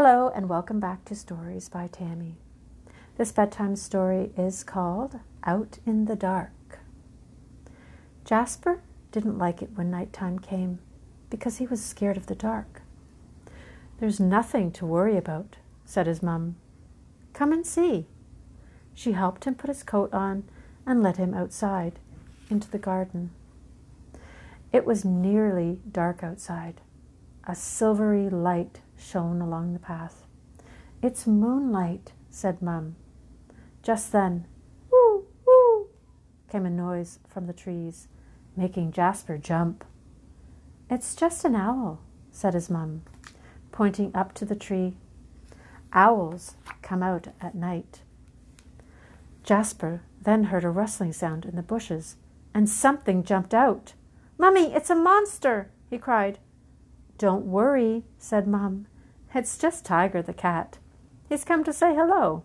Hello, and welcome back to Stories by Tammy. This bedtime story is called Out in the Dark. Jasper didn't like it when nighttime came because he was scared of the dark. There's nothing to worry about, said his mum. Come and see. She helped him put his coat on and led him outside into the garden. It was nearly dark outside. A silvery light shone along the path. It's moonlight, said Mum. Just then, woo, woo, came a noise from the trees, making Jasper jump. It's just an owl, said his mum, pointing up to the tree. Owls come out at night. Jasper then heard a rustling sound in the bushes, and something jumped out. Mummy, it's a monster, he cried. Don't worry, said Mum. It's just Tiger the cat. He's come to say hello.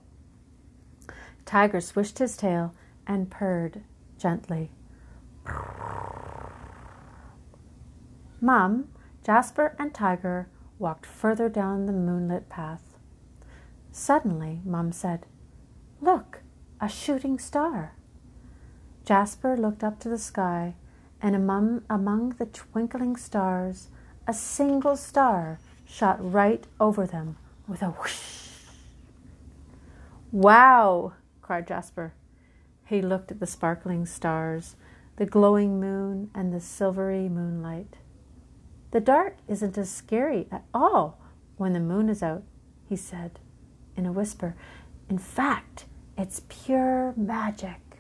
Tiger swished his tail and purred gently. Mum, Jasper, and Tiger walked further down the moonlit path. Suddenly, Mum said, Look, a shooting star. Jasper looked up to the sky, and among, among the twinkling stars, a single star shot right over them with a whoosh. Wow! cried Jasper. He looked at the sparkling stars, the glowing moon, and the silvery moonlight. The dark isn't as scary at all when the moon is out, he said in a whisper. In fact, it's pure magic.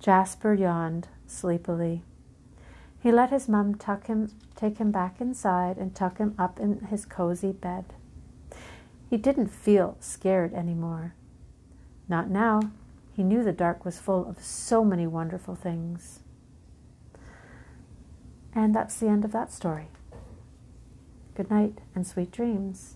Jasper yawned sleepily. He let his mum tuck him, take him back inside and tuck him up in his cozy bed. He didn't feel scared anymore. Not now. He knew the dark was full of so many wonderful things. And that's the end of that story. Good night and sweet dreams.